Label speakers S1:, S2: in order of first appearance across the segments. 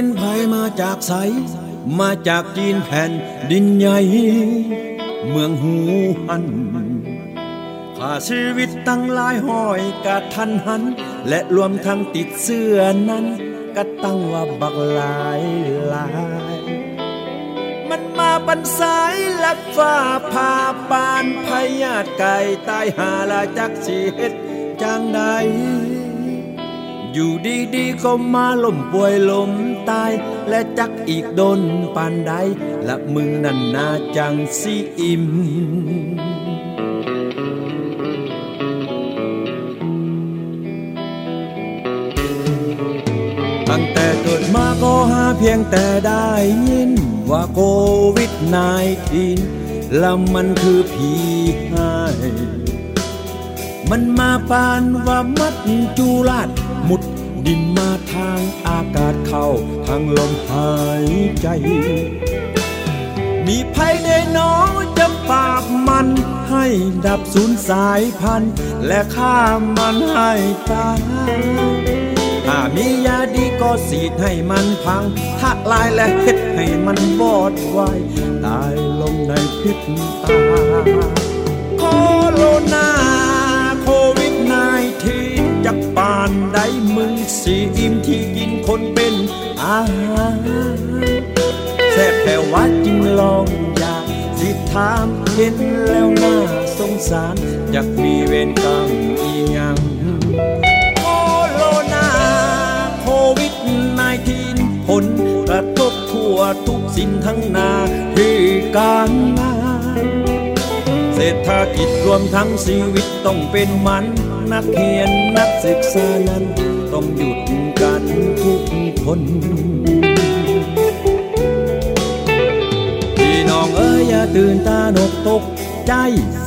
S1: โลนาละมึงเป็นไผมาจากไสมาจากจีนแผ่นดินใหญ่ เมืองหูหันข้าชีวิตตั้งลายห้อยกะทันหัน และรวมทั้งติดเสื้อนั้นก็ตั้งว่าบักหลายหลาย มันมาบันสายลักฟ้าพาปานพยาดไก่ตายหาลาจักสิเฮ็ดจังใด อยู่ดีๆก็มาล้มป่วยล้มตาย และจักอีกโดนปานใด และมึงนั่นนาจังสิอิ่มตั้งแต่เกิดมาก็หาเพียงแต่ได้ยิน ว่าโควิดนายทีนแล้วมันคือผีหายมันมาปานว่ามัดจูลาดมุดดินมา ทางอากาศเข้าทางลมหายใจ มีภัยได้น้องจะปราบมันให้ดับสูญสายพันธุ์ และฆ่ามันให้ตายถ้ามียาดีก็สีดให้มันพังถ้าลายและเฮ็ดให้มันบอดไวตายลงในพริบตา โคโรนาโควิดน มันใดมึงสีอิ่มที่กินคนเป็นอาหารแซ่บแต่ว่าจริงลองอยากสิถามเห็นแล้วน่าสงสารอยากมีเวรกรรมอีหยังโคโรนาโควิด19ผลกระทบทั่วทุกสิ่งทั้งนาที่การงานเศรษฐกิจรวมทั้งชีวิตต้องเป็นมัน นักเรียนนักศึกษานั้น ต้องหยุดกันทุกคนพี่น้องเอ้ยอย่าตื่นตาหนกตกใจ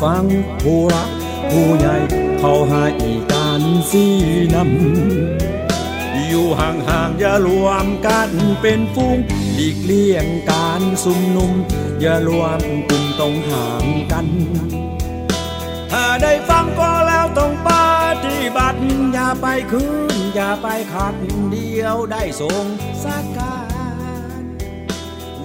S1: ฟังผู้รักผู้ใหญ่เขาหาอีการสีนำอยู่ห่างๆอย่ารวมกันเป็นฟูงหลีกเลี่ยงการสุมนุม อย่ารวมกลุ่มต้องห่างกัน ถ้าได้ฟังก็แล้วต้องไป อย่าไปคืน อย่าไปขัดเดียวได้ส่งสาการ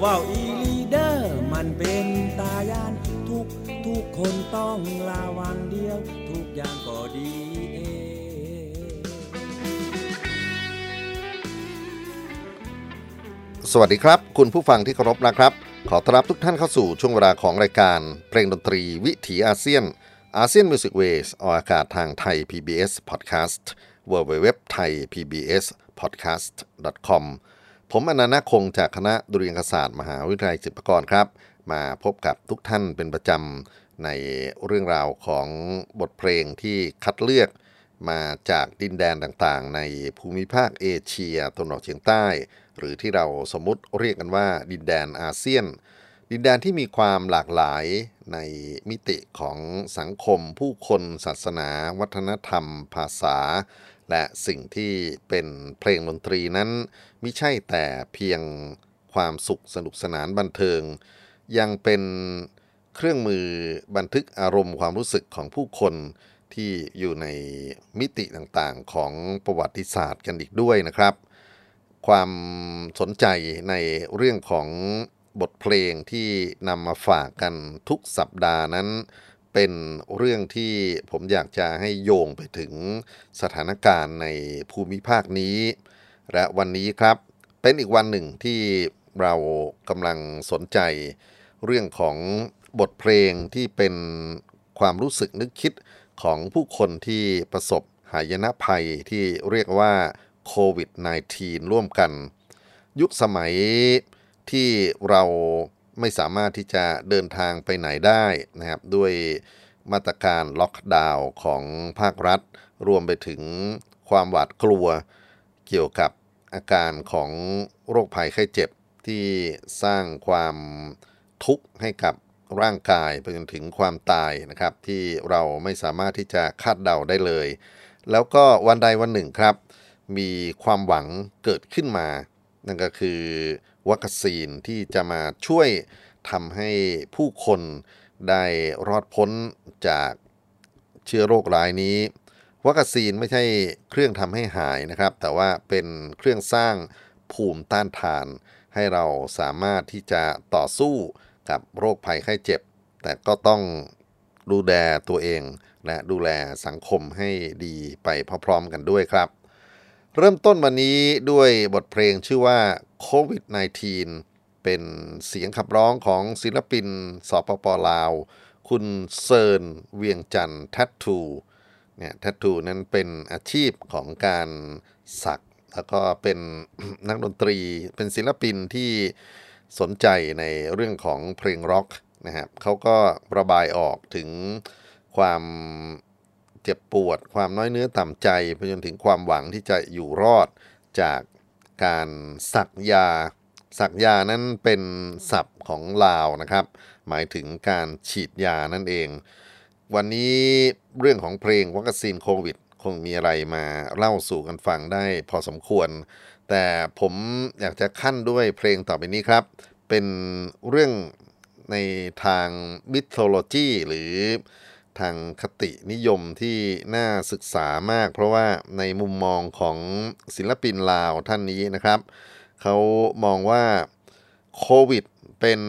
S1: ว่าวอีลีเดอร์มันเป็นตายาน ทุกทุกคนต้องระวังเดียว ทุกอย่างก็ดีเอง
S2: สวัสดีครับ คุณผู้ฟังที่เคารพนะครับ ขอต้อนรับทุกท่านเข้าสู่ช่วงเวลาของรายการ เพลงดนตรีวิถีอาเซียน อาเซียนมิวสิกเวสออกอากาศทางไทย PBS Podcast w w w t h a i PBS Podcast com ผมอนันต์คงจากคณะดุเรียางคศาสตร์มหาวิทยาลัยศิลปากรครับ มาพบกับทุกท่านเป็นประจำในเรื่องราวของบทเพลงที่คัดเลือกมาจากดินแดนต่างๆ ในภูมิภาคเอเชียตะวันออกเฉียงใต้ หรือที่เราสมมติเรียกกันว่าดินแดนอาเซียน ดินแดนที่มีความหลากหลายในมิติของสังคม ผู้คนศาสนา วัฒนธรรม ภาษา และสิ่งที่เป็นเพลงดนตรีนั้นไม่ใช่แต่เพียงความสุขสนุกสนานบันเทิง ยังเป็นเครื่องมือบันทึกอารมณ์ความรู้สึกของผู้คนที่อยู่ในมิติต่างๆของประวัติศาสตร์กันอีกด้วยนะครับ ความสนใจในเรื่องของ บทเพลงที่นำมาฝากกันทุกสัปดาห์นั้น เป็นเรื่องที่ผมอยากจะให้โยงไปถึงสถานการณ์ในภูมิภาคนี้ และวันนี้ครับเป็นอีกวันหนึ่งที่เรากำลังสนใจ เรื่องของบทเพลงที่เป็นความรู้สึกนึกคิดของผู้คนที่ประสบหายนะภัยที่เรียกว่าโควิด -19 ร่วมกัน ยุคสมัย ที่เราไม่สามารถที่จะเดินทางไปไหนได้นะครับ ด้วยมาตรการล็อกดาวน์ของภาครัฐ รวมไปถึงความหวาดกลัว เกี่ยวกับอาการของโรคภัยไข้เจ็บที่สร้างความทุกข์ให้กับร่างกายไปจนถึงความตายนะครับ ที่เราไม่สามารถที่จะคาดเดาได้เลย แล้วก็วันใดวันหนึ่งครับ มีความหวังเกิดขึ้นมา นั่นก็คือ วัคซีนที่จะมาช่วยทำให้ผู้คนได้รอดพ้นจากเชื้อโรครายนี้ วัคซีนไม่ใช่เครื่องทำให้หายนะครับ แต่ว่าเป็นเครื่องสร้างภูมิต้านทาน ให้เราสามารถที่จะต่อสู้กับโรคภัยไข้เจ็บ แต่ก็ต้องดูแลตัวเอง และดูแลสังคมให้ดีไปพร้อมๆกันด้วยครับ เริ่มต้นวันนี้ด้วยบทเพลงชื่อว่า โควิด -19 เป็นเสียงขับร้องของศิลปินสปปลาว คุณเซิร์นเวียงจันทร์ Tattoo เนี่ย tattoo นั้นเป็นอาชีพของการสัก แล้วก็เป็นนักดนตรี เป็นศิลปินที่สนใจในเรื่องของเพลงร็อกนะครับเขาก็ระบายออกถึงความเจ็บปวด ความน้อยเนื้อต่ำใจไปจนถึงความหวังที่จะอยู่รอดจาก การสักยา สักยานั้นเป็นศัพท์ของลาวนะครับ หมายถึงการฉีดยานั่นเอง วันนี้เรื่องของเพลงวัคซีนโควิด คงมีอะไรมาเล่าสู่กันฟังได้พอสมควร แต่ผมอยากจะขั้นด้วยเพลงต่อไปนี้ครับ เป็นเรื่องในทางมิทโลจีหรือ ทางคตินิยมที่น่าศึกษามาก เพราะว่าในมุมมองของศิลปินลาวท่านนี้นะครับ เขามองว่าโควิดเป็น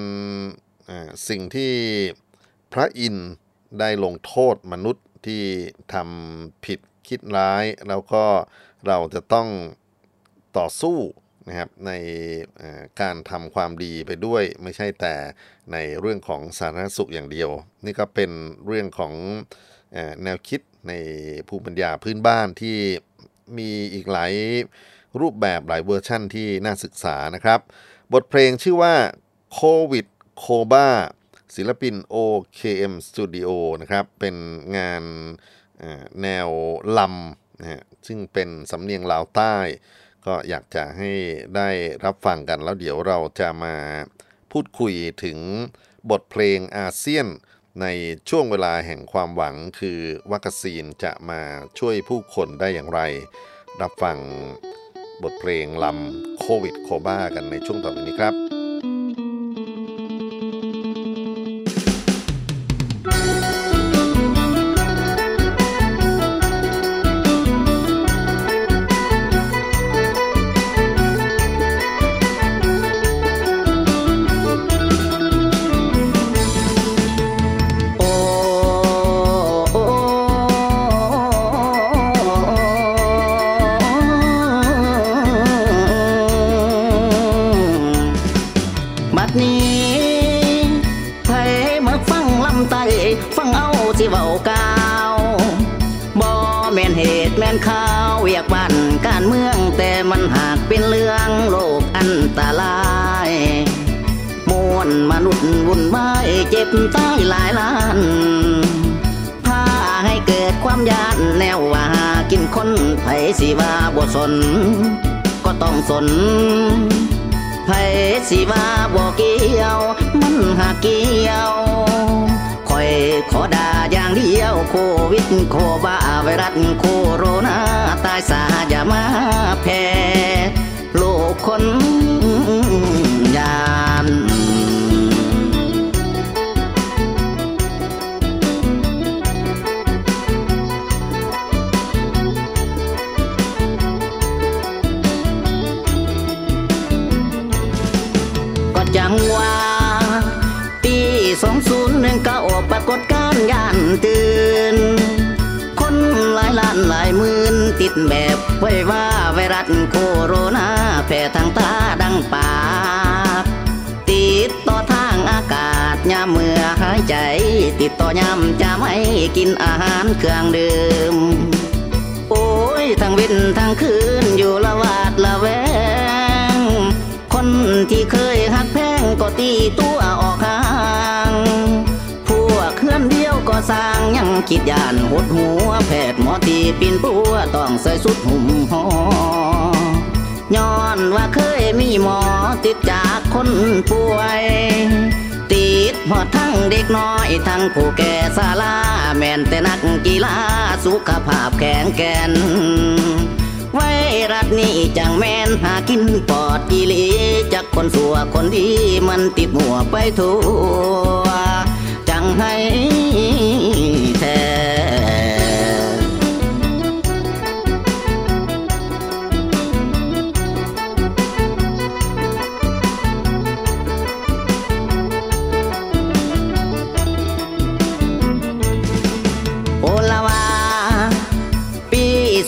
S2: สิ่งที่พระอินทร์ได้ลงโทษมนุษย์ที่ทำผิดคิดร้าย แล้วก็เราจะต้องต่อสู้ นะครับในการทำความดีไปด้วยไม่ใช่แต่ในเรื่องของสาธารณสุขอย่างเดียว นี่ก็เป็นเรื่องของแนวคิดในภูมิปัญญาพื้นบ้านที่มีอีกหลายรูปแบบหลายเวอร์ชั่นที่น่าศึกษานะครับ บทเพลงชื่อว่าโควิดโคบ้าศิลปิน OKM Studio นะครับ เป็นงานแนวลำนะฮะซึ่งเป็นสำเนียงลาวใต้ ก็อยากจะให้ได้รับฟังกันแล้วเดี๋ยวเราจะมาพูดคุยถึงบทเพลงอาเซียน ในช่วงเวลาแห่งความหวังคือวัคซีนจะมาช่วยผู้คนได้อย่างไร รับฟังบทเพลงลำโควิดโคบ้ากันในช่วงต่อไปนี้ครับ
S3: เจ็บ สิว่าบ่เกี่ยว มันหากเกี่ยวคอยขอด่าอย่างเดียวโควิดโคบ้าไวรัสโคโรนาตายสาอย่ามาแพ้ แบบไว้ว่าไวรัสโคโรนาแผ่ทางตาดังปาก ติดต่อทางอากาศยามเมื่อหายใจ ติดต่อยามจะไม่กินอาหารเครื่องดื่ม โอ้ยทั้งวินทั้งคืนอยู่ละวาดละแวง คนที่เคยหักแพงก็ตีตัวออกห่าง สร้างยังคิดยานหดหัวแพทย์หมอที่ปินปัวต้องใส่สุดหุ่มหอย้อนว่าเคยมีหมอติดจากคนป่วย ติดหอดทั้งเด็กน้อยทั้งผู้แก่สาลาแม่นแต่นักกีฬาสุขภาพแข็งแกนไวรัสนี้จังแม่นหากินปอดอีลีจากคนสัวคนดีมันติดหัวไปทั่ว สั่งให้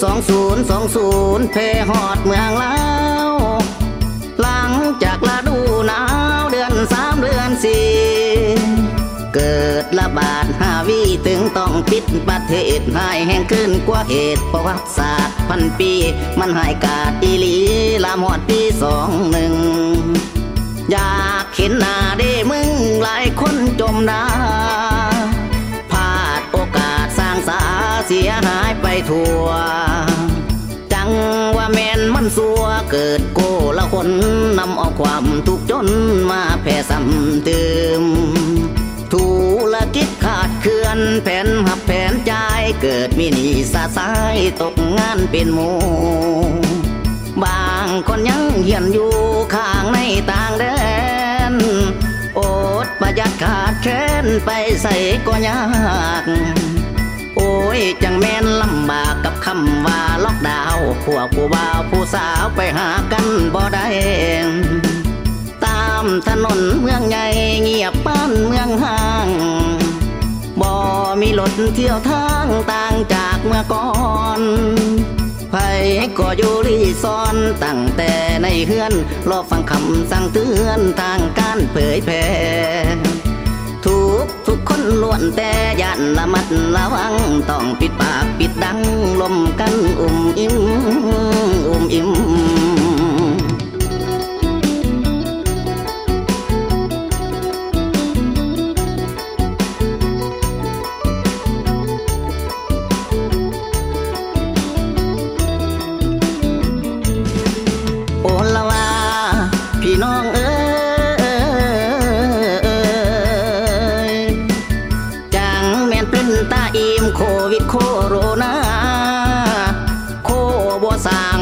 S3: สองศูนย์สองศูนย์เพหอดเมืองแล้ว หลังจากลาด ดระบาดหาวีถึงต้องปิดประเทศหายแห่งขึ้นกว่าเหตุประวัติศาสตร์พันปี มันหายกาดอีหลีลามหอดปีสองหนึ่งอยากเห็นหน้าเด้มึงหลายคนจมดาพลาดโอกาสสร้างสาเสียหายไปทั่ว จังว่าแมนมันสัวเกิดโกละคนนำเอาความทุกข์จนมาแผ่ซ้ำเติม เคลื่อนแผ่นหับแผ่นใจเกิดมีหนีสาสายตกงานเป็นหมูบางคนยังเหียนอยู่ข้างในต่างแดนโอดประหยัดขาดแค้นไปใส่ก็ยากโอ้ยจังแม่นลำบากกับคำว่าล็อกดาวน์พวกผู้บ่าวผู้สาวไปหากันบ่ได้ตามถนนเมืองใหญ่เงียบบ้านเมืองห่าง มีรถเที่ยวทางต่างจากเมื่อก่อนไผก็อยู่รีซอนตั้งแต่ในเฮือน รอฟังคำสั่งเตือนทางการเผยแพร่ทุกทุกคนล้วนแต่ยันละมัดระวัง ต้องปิดปากปิดดังลมกันอุ่มอิ่มอุ่มอิ่ม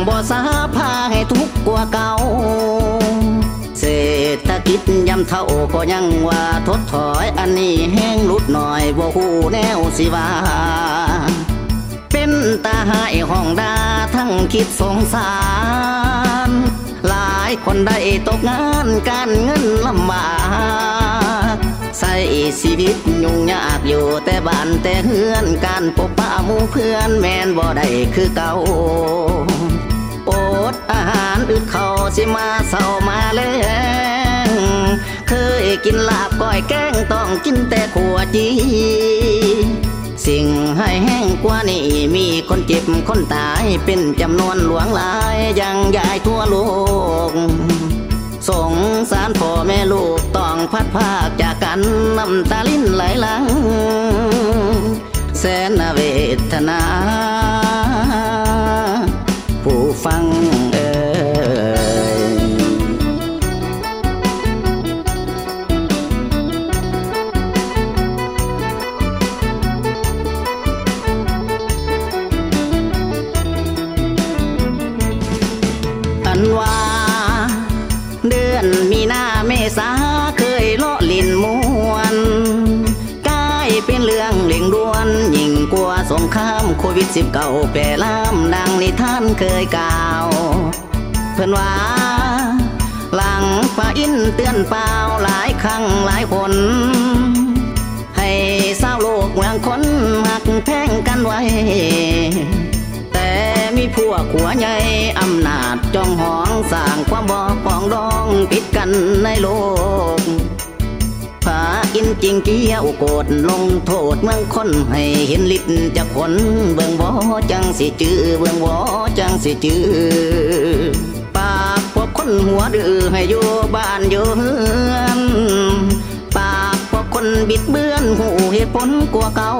S3: บ่สาพาให้ทุกกว่าเก่า เศรษฐกิจยำเท่าก็ยังว่าทดถอยอันนี้แห้งลุดหน่อยบ่ฮู้แนวสิว่าเป็นตาหายห้องดาทั้งคิดสงสาร หลายคนได้ตกงานการเงินลำบากใส่ชีวิตยุ่งยากอยู่แต่บ้านแต่เฮือนการปบป้ามู่เพื่อนแมนบ่ได้คือเก่า ดอาหารอึดเขาสิมาเศร้ามาแรงเคยกินลาบก้อยแกงต้องกินแต่ขัวจี สิ่งให้แห้งกว่านี้มีคนเจ็บคนตายเป็นจำนวนหลวงหลายยังยายทั่วโลกสงสารพ่อแม่ลูกต้องพัดภาคจากกันน้ำตาลิ้นไหลหลังแสนเวทนา ฟัง โควิดสิบเก้าแปรลามดังนิทานเคยกล่าว เพื่อนว่า หลังป่าอินเตือนเปล่าหลายครั้งหลายคน ให้เศร้าโลกเมืองคนหักแพงกันไว้ แต่มีพวกหัวใหญ่อำนาจจ้องหองสร้างความบอกปองดองผิดกันในโลกินจริงเกี้ยวโกรธลงโทษเมืองคนให้เห็นลิดจากคนเบิ่งบ่จังสิจื้อเบิ่งบ่จังสิจื้อปากพวกคนหัวดื้อให้อยู่บ้านอยู่เฮือนปากพวกคนบิดเบือนหูเหตุผลกลัวเก่า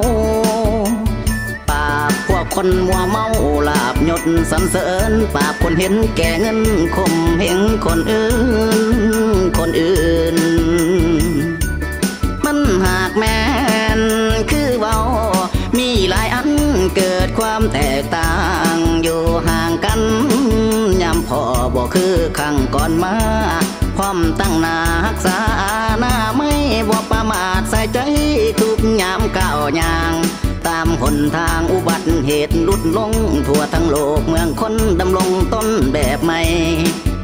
S3: ปากพวกคนมัวเมาลาบยศสรรเสริญปากคนเห็นแก่เงินคมเหงคนอื่น คนอื่นากแม่นคือเว้า มีหลายอันเกิดความแตกต่างอยู่ห่างกันยามพอบ่คือครั้งก่อนมาพร้อมตั้งนารักษาหน้าไม่บ่ประมาทใส่ใจทุกยามก้าวยางตามหนทางอุบัติเหตุลุดลง ทั่วทั้งโลกเมืองคนดำรงต้นแบบใหม่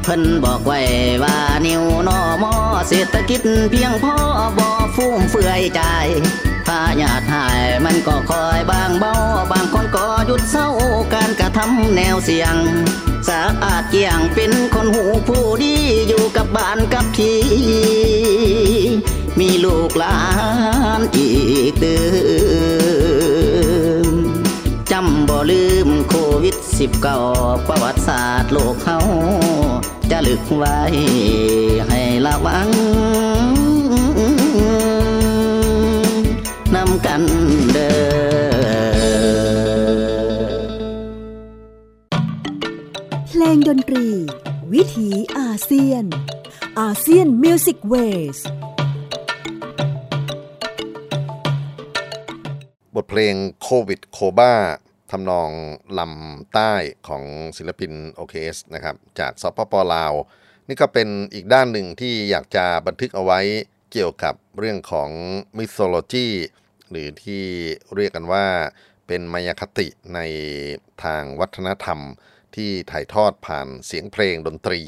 S3: เพิ่นบอกไว้ว่านิวนอมอเศรษฐกิจเพียงพอบ่ฟุ่มเฟือยใจพาญาติหายมันก็คอยบางเบาบางคนก็หยุดเศร้าการกระทำแนวเสียงสะอาดเกี่ยงเป็นคนหูผู้ดีอยู่กับบ้านกับที มีลูกหลานอีกเดิมจำบ่ลืมโควิดสิบเก้าประวัติศาสตร์โลกเขา จะลึกไว้ให้ระวังนำกันเด้อ
S4: เพลงดนตรี วิถีอาเซียน อาเซียน Music Wave
S2: บทเพลงโควิดโคบ้า ทำนองลำใต้ของศิลปิน OKS นะครับ จากสปปลาว นี่ก็เป็นอีกด้านหนึ่งที่อยากจะบันทึกเอาไว้เกี่ยวกับเรื่องของมิโ h โลจีหรือที่เรียกกันว่าเป็นมายาคติในทางวัฒนธรรม ที่ถ่ายทอดผ่านเสียงเพลงดนตรี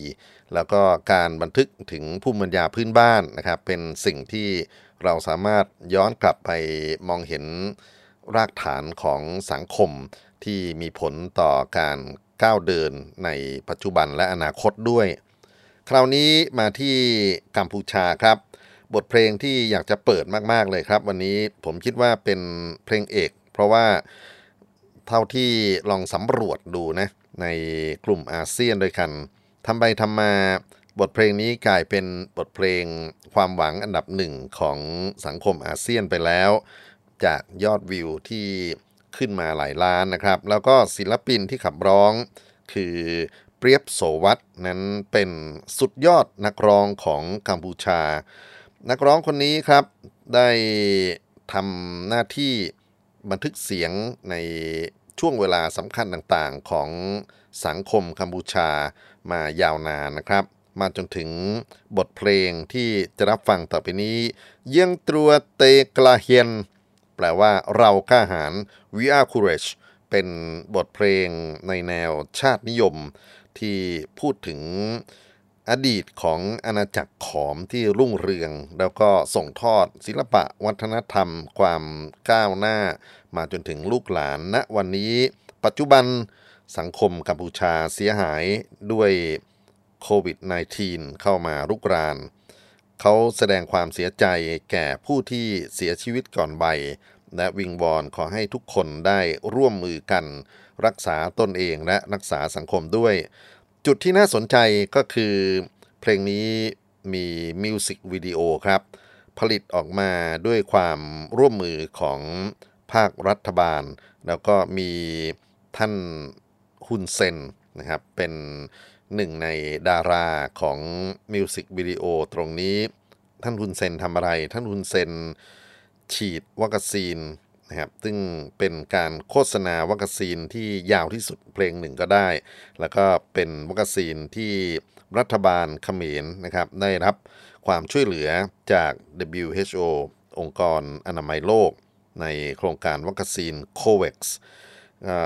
S2: แล้วก็การบันทึกถึงภูมิปัญญาพื้นบ้านนะครับ เป็นสิ่งที่เราสามารถย้อนกลับไปมองเห็น รากฐานของสังคมที่มีผลต่อการก้าวเดินในปัจจุบันและอนาคตด้วย คราวนี้มาที่กัมพูชาครับ บทเพลงที่อยากจะเปิดมาก ๆ เลยครับ วันนี้ผมคิดว่าเป็นเพลงเอก เพราะว่าเท่าที่ลองสำรวจดูนะ ในกลุ่มอาเซียนด้วยกันทำไปทำมาบทเพลงนี้กลายเป็นบทเพลงความหวังอันดับหนึ่งของสังคมอาเซียนไปแล้ว จากยอดวิวที่ขึ้นมาหลายล้านนะครับ แล้วก็ศิลปินที่ขับร้องคือเปรียบโสวัตนั้นเป็นสุดยอดนักร้องของกัมพูชา นักร้องคนนี้ครับได้ทำหน้าที่บันทึกเสียงในช่วงเวลาสำคัญต่างๆของสังคมกัมพูชามายาวนานนะครับ มาจนถึงบทเพลงที่จะรับฟังต่อไปนี้ เยี่ยงตรัวเตกลาเฮียน แปลว่าเรากล้าหาญ We are courage เป็นบทเพลงในแนวชาตินิยม ที่พูดถึงอดีตของอาณาจักรขอมที่รุ่งเรือง แล้วก็ส่งทอดศิลปะวัฒนธรรม ความก้าวหน้า มาจนถึงลูกหลานณวันนี้ ปัจจุบันสังคมกัมพูชาเสียหายด้วยโควิด -19 เข้ามารุกราน เขาแสดงความเสียใจแก่ผู้ที่เสียชีวิตก่อนวัยและวิงวอนขอให้ทุกคนได้ร่วมมือกัน รักษาตนเองและรักษาสังคมด้วย จุดที่น่าสนใจก็คือเพลงนี้มีมิวสิกวิดีโอครับ ผลิตออกมาด้วยความร่วมมือของภาครัฐบาล แล้วก็มีท่านฮุนเซนนะครับเป็น หนึ่งในดาราของมิวสิกวิดีโอตรงนี้ ท่านฮุนเซนทำอะไร ท่านฮุนเซนฉีดวัคซีนนะครับซึ่งเป็นการโฆษณาวัคซีนที่ยาวที่สุดเพลงหนึ่งก็ได้ แล้วก็เป็นวัคซีนที่รัฐบาลเขมรนะครับได้รับความช่วยเหลือจาก WHO องค์กรอนามัยโลก ในโครงการวัคซีนโควัค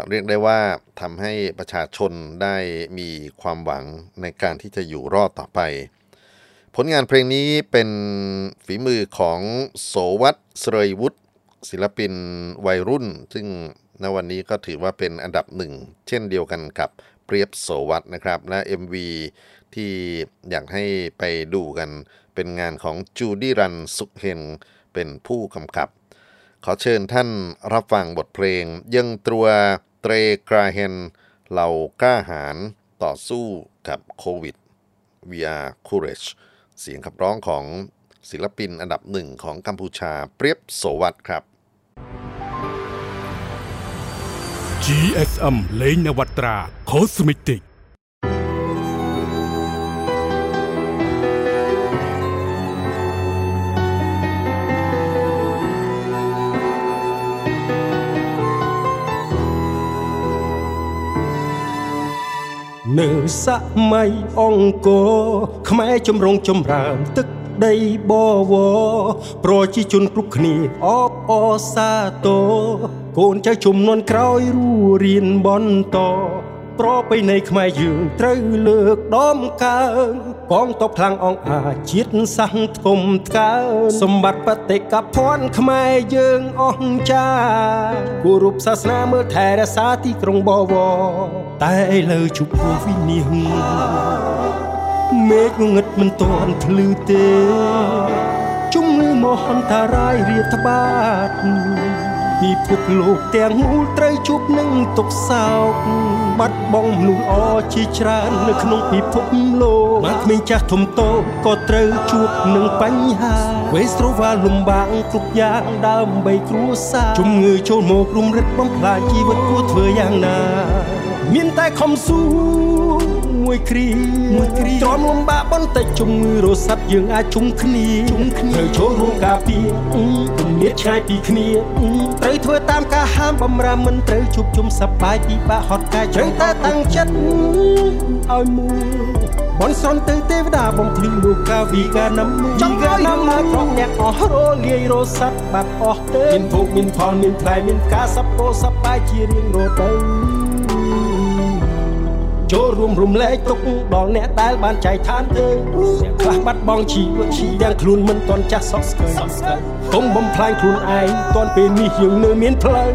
S2: เรียกได้ว่าทำให้ประชาชนได้มีความหวังในการที่จะอยู่รอดต่อไป ผลงานเพลงนี้เป็นฝีมือของโสวัตเสรยวุฒิศิลปินวัยรุ่น ซึ่งณวันนี้ก็ถือว่าเป็นอันดับหนึ่ง เช่นเดียวกันกับเปรียบโสวัตนะครับ และ MV ที่อยากให้ไปดูกันเป็นงานของจูดี้รันสุกเฮนเป็นผู้กำกับ ขอเชิญท่านรับฟังบทเพลงยังตัวเตรกราเฮนเหล่ากล้าหารต่อสู้กับโควิด VR Courage เสียงขับร้องของศิลปินอันดับหนึ่งของกัมพูชาเปรียบโสวัตครับ
S5: GSM เลนนวัตรา Cosmetic
S6: នៅសម័យអង្គរខ្មែរចម្រុងចម្រើនទឹកដីបវរប្រជាជនគ្រប់គ្នាអបអរសាទរកូនចៅជំនាន់ក្រោយរੂរៀនបន្តប្របីនៃខ្មែរយើងត្រូវលើកដំកើងកងតបខ្លាំងអងអាជាតិសាសធំថ្កើងសម្បត្តិបតិកភណ្ឌខ្មែរយើងអស់ចាគោរពសាសនាមើលថែរក្សាទីក្រុងបវរ តែឥឡូវជប់ពោះវិនិច្ឆ័យមេឃងងឹតមិនទាន់ភ្លឺទេជំងឺមហន្តរាយរាតត្បាតពិភពលោកទាំងមូលត្រូវជួបនឹងទុកសោកបាត់បង់មនុស្សអជាច្រើននៅក្នុងពិភពលោកមកក្មេងចាស់ធំតូចក៏ត្រូវជួបនឹងបញ្ហាវេស្រវាលំបាកគ្រប់យ៉ាងដើម្បីគ្រួសារជំងឺចូលមករុំរិតបំផ្លាញជីវិតគួរធ្វើយ៉ាងណា មានតែខំស៊ូមួយគ្រីមួយគ្រីទ្រាំលំបាកបន្តិចជំងឺរោសាត់យើងអាចជុំគ្នាជុំគ្នាត្រូវចូលរួមការពារគំនិតឆ្ងាយពីគ្នាត្រូវធ្វើតាមការហាមបំរាមមិនត្រូវជួបជុំសប្បាយពិបាកហត់កាយត្រូវតែតាំងចិត្តឲ្យមួយបនស្រន់ទៅទេវតាបំភ្លឺលោកកាវីកាណាំចង់ឲ្យនឹងមកក្រុមអ្នកអស់រលាយរស័ព្ទបាត់អស់ទៅមានភោគមានផលមានផ្លែមានការសັບពោសប្បាយជារៀងរទៅ ចូលរួមរំលែកទុកដល់អ្នកដែលបានចែកឋានទៅអ្នកខ្លះបាត់បង់ជីវិតជីទាំងខ្លួនមិនទាន់ចាស់សក់ស្កើកុំបំផ្លាញខ្លួនឯងទាន់ពេលនេះយើងនៅមានផ្លូវ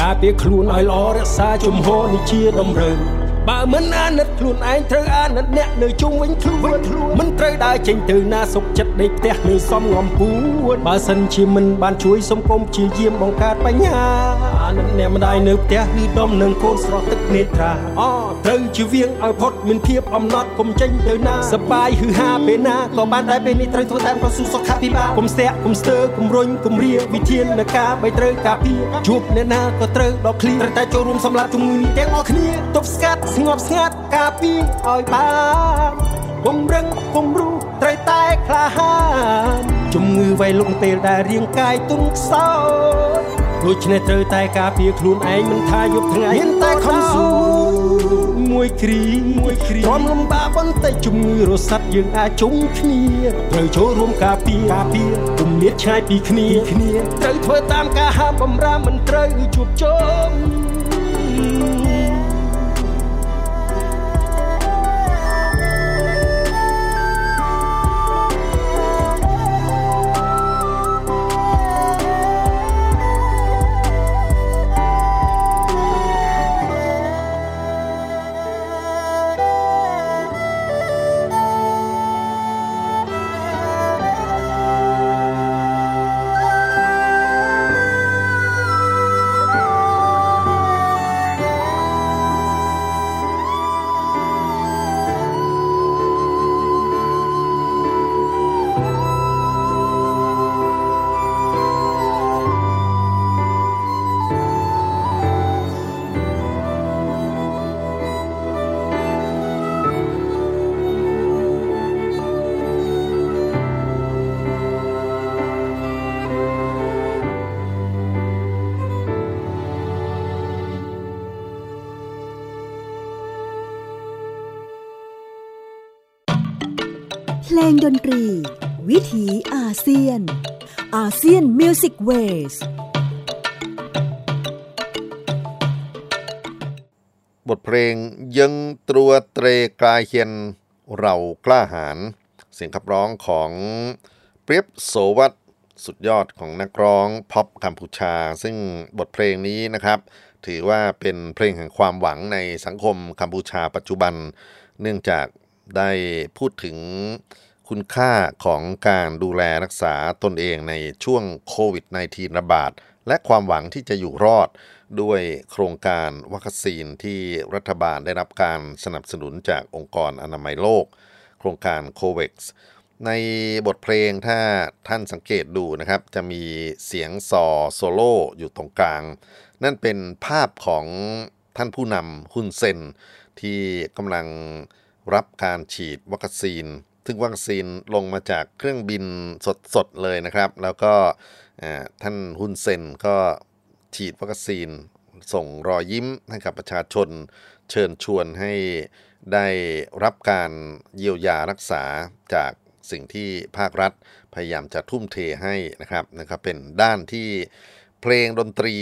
S6: ការពារខ្លួនឲ្យល្អរក្សាជំហរនេះជាតម្រូវ បើមិនអាណិតខ្លួនឯងត្រូវអាណិតអ្នកនៅជុំវិញខ្លួនមិនត្រូវដើរចេញទៅណាសុខចិត្តដេកផ្ទះនៅសំងំពួនបើសិនជាមិនបានជួយសុំគុំជាយាមបង្កើតបញ្ហាអាណិតអ្នកម្ដាយនៅផ្ទះគឺដុំនឹងកូនស្រស់ទឹកនេត្រាអត្រូវជាវៀងឲ្យផុតមានភាពអំណត់កុំចេញទៅណាសបាយហឺហាពេលណាក៏បានតែពេលនេះត្រូវធ្វើតាមប្រសុសុខភិបាលកុំស្ទាក់កុំស្ទើកុំរុញកុំរាវិធាននៃការបីត្រូវការពារជួបអ្នកណាក៏ត្រូវដល់ឃ្លីត្រូវតែចូលរួមសម្រាប់ជំងឺនេះទាំងអស់គ្នាទប់ស្កាត់ស្ងប់ស្ងាត់ការពារឲ្យបានពំរឹងពំរូត្រូវតែក្លាហានជំងឺវ័យលុកពេលដែលរាងកាយទន់ខ្សោយដូច្នេះត្រូវតែការពារខ្លួនឯងមិនថាយប់ថ្ងៃមានតែខំស៊ូមួយគ្រីមួយគ្រីទ្រាំលំបាកបន្តិចជំងឺរស័ព្ទយើងអាចជុំគ្នាត្រូវចូលរួមការពារការពារគំនិតឆ្ងាយពីគ្នាគ្នាត្រូវធ្វើតាមការហាមបំរាមមិនត្រូវជួបជុំ
S4: งดนตรี วิถีอาเซียน ASEAN Music Ways
S2: บทเพลงยังตรัวเตรกลายเฮียนเรากล้าหาญเสียงขับร้องของเปรียบโสวัตสุดยอดของนักร้องพ็อปกัมพูชา ซึ่งบทเพลงนี้นะครับ ถือว่าเป็นเพลงแห่งความหวังในสังคมกัมพูชาปัจจุบัน เนื่องจากได้พูดถึง คุณค่าของการดูแลรักษาตนเองในช่วงโควิด -19 ระบาด และความหวังที่จะอยู่รอดด้วยโครงการวัคซีนที่รัฐบาลได้รับการสนับสนุนจากองค์กรอนามัยโลก โครงการโคเว็กซ์ในบทเพลงถ้าท่านสังเกตดูนะครับ จะมีเสียงซอโซโล่อยู่ตรงกลาง นั่นเป็นภาพของท่านผู้นำฮุนเซนที่กำลังรับการฉีดวัคซีน ซึ่งวัคซีนลงมาจากเครื่องบินสดๆเลยนะครับ แล้วก็ท่านฮุนเซนก็ฉีดวัคซีนส่งรอยยิ้มให้กับประชาชน เชิญชวนให้ได้รับการเยียวยารักษาจากสิ่งที่ภาครัฐพยายามจะทุ่มเทให้นะครับนะครับเป็นด้านที่เพลงดนตรี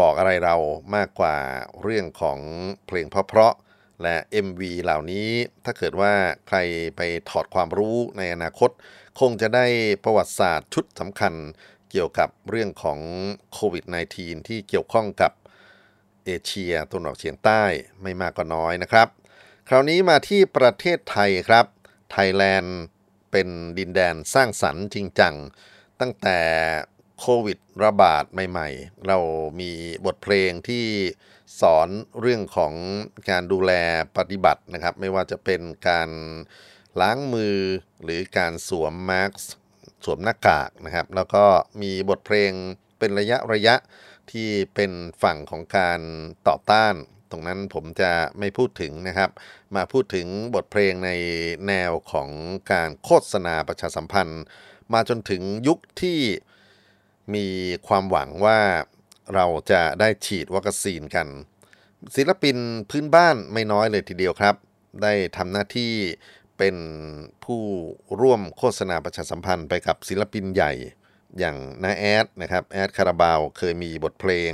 S2: บอกอะไรเรามากกว่าเรื่องของเพลงเพราะๆ และ MV เหล่านี้ถ้าเกิดว่าใครไปถอดความรู้ในอนาคต คงจะได้ประวัติศาสตร์ชุดสำคัญเกี่ยวกับเรื่องของโควิด -19 ที่เกี่ยวข้องกับเอเชียตะวันออกเฉียงใต้ไม่มากก็น้อยนะครับ คราวนี้มาที่ประเทศไทยครับ ไทยแลนด์เป็นดินแดนสร้างสรรค์จริงจัง ตั้งแต่โควิดระบาดใหม่ ๆ เรามีบทเพลงที่ สอนเรื่องของการดูแลปฏิบัตินะครับ ไม่ว่าจะเป็นการล้างมือหรือการสวมมาสก์สวมหน้ากากนะครับ แล้วก็มีบทเพลงเป็นระยะระยะที่เป็นฝั่งของการต่อต้าน ตรงนั้นผมจะไม่พูดถึงนะครับ มาพูดถึงบทเพลงในแนวของการโฆษณาประชาสัมพันธ์ มาจนถึงยุคที่มีความหวังว่า เราจะได้ฉีดวัคซีนกัน ศิลปินพื้นบ้านไม่น้อยเลยทีเดียวครับ ได้ทำหน้าที่เป็นผู้ร่วมโฆษณาประชาสัมพันธ์ไปกับศิลปินใหญ่อย่างนาแอดนะครับแอดคาราบาวเคยมีบทเพลง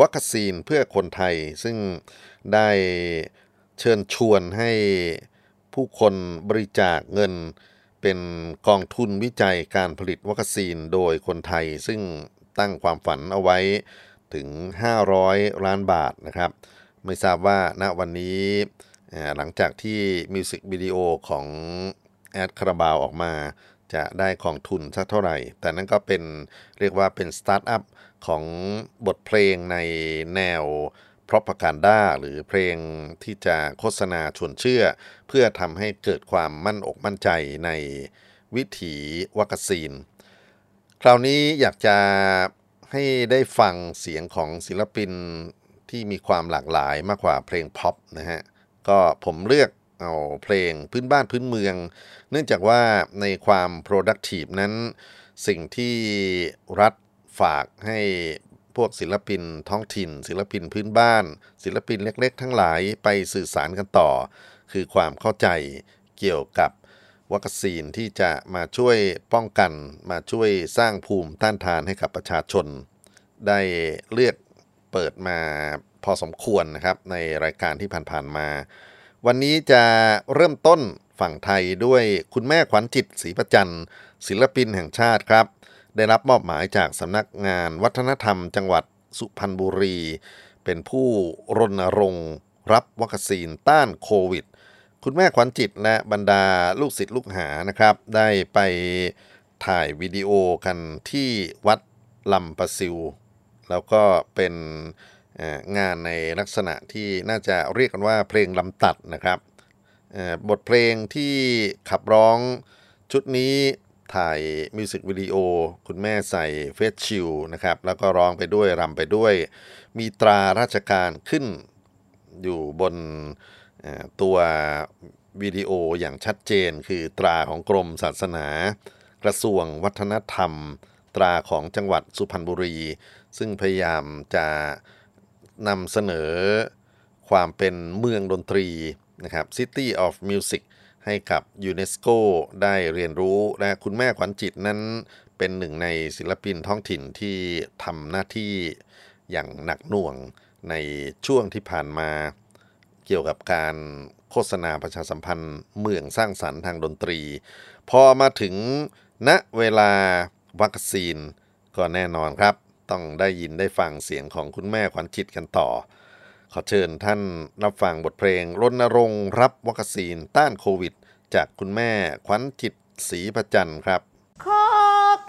S2: วัคซีนเพื่อคนไทย ซึ่งได้เชิญชวนให้ผู้คนบริจาคเงินเป็นกองทุนวิจัยการผลิตวัคซีนโดยคนไทย ซึ่ง ตั้งความฝันเอาไว้ถึง 500 ล้านบาทนะครับ ไม่ทราบว่าณวันนี้หลังจากที่มิวสิกวิดีโอของแอดคาราบาวออกมา จะได้กองทุนสักเท่าไหร่ แต่นั่นก็เป็นเรียกว่าเป็นสตาร์ทอัพของบทเพลงในแนว propaganda หรือเพลงที่จะโฆษณาชวนเชื่อ เพื่อทำให้เกิดความมั่นอกมั่นใจในวิถีวัคซีน คราวนี้อยากจะให้ได้ฟังเสียงของศิลปินที่มีความหลากหลายมากกว่าเพลงพ็อปนะฮะ ก็ผมเลือกเอาเพลงพื้นบ้านพื้นเมือง เนื่องจากว่าในความ productive นั้นสิ่งที่รัฐฝากให้พวกศิลปินท้องถิ่น ศิลปินพื้นบ้าน ศิลปินเล็กๆ ทั้งหลายไปสื่อสารกันต่อ คือความเข้าใจเกี่ยวกับ วัคซีนที่จะมาช่วยป้องกัน มาช่วยสร้างภูมิต้านทานให้กับประชาชน ได้เลือกเปิดมาพอสมควรนะครับในรายการที่ผ่านๆมา วันนี้จะเริ่มต้นฝั่งไทยด้วยคุณแม่ขวัญจิตศรีประจันศิลปินแห่งชาติครับ ได้รับมอบหมายจากสำนักงานวัฒนธรรมจังหวัดสุพรรณบุรี เป็นผู้รณรงค์รับวัคซีนต้านโควิด คุณแม่ขวัญจิตและบรรดาลูกศิษย์ลูกหานะครับ ได้ไปถ่ายวิดีโอกันที่วัดลำประซิว แล้วก็เป็นงานในลักษณะที่น่าจะเรียกกันว่าเพลงลำตัดนะครับ บทเพลงที่ขับร้องชุดนี้ถ่ายมิวสิกวิดีโอคุณแม่ใส่เฟสชิลนะครับ แล้วก็ร้องไปด้วยรำไปด้วย มีตราราชการขึ้นอยู่บน ตัววิดีโออย่างชัดเจน คือตราของกรมศาสนา กระทรวงวัฒนธรรม ตราของจังหวัดสุพรรณบุรี ซึ่งพยายามจะนำเสนอความเป็นเมืองดนตรีนะครับ City of Music ให้กับยูเนสโกได้เรียนรู้และคุณแม่ขวัญจิตนั้นเป็นหนึ่งในศิลปินท้องถิ่นที่ทำหน้าที่อย่างหนักหน่วงในช่วงที่ผ่านมา เกี่ยวกับการโฆษณาประชาสัมพันธ์เมืองสร้างสรรค์ทางดนตรี พอมาถึงณเวลาวัคซีนก็แน่นอนครับ ต้องได้ยินได้ฟังเสียงของคุณแม่ขวัญจิตกันต่อ ขอเชิญท่านรับฟังบทเพลงรณรงค์รับวัคซีนต้านโควิด จากคุณแม่ขวัญจิตศรีประจันทร์ครับ
S7: ขอ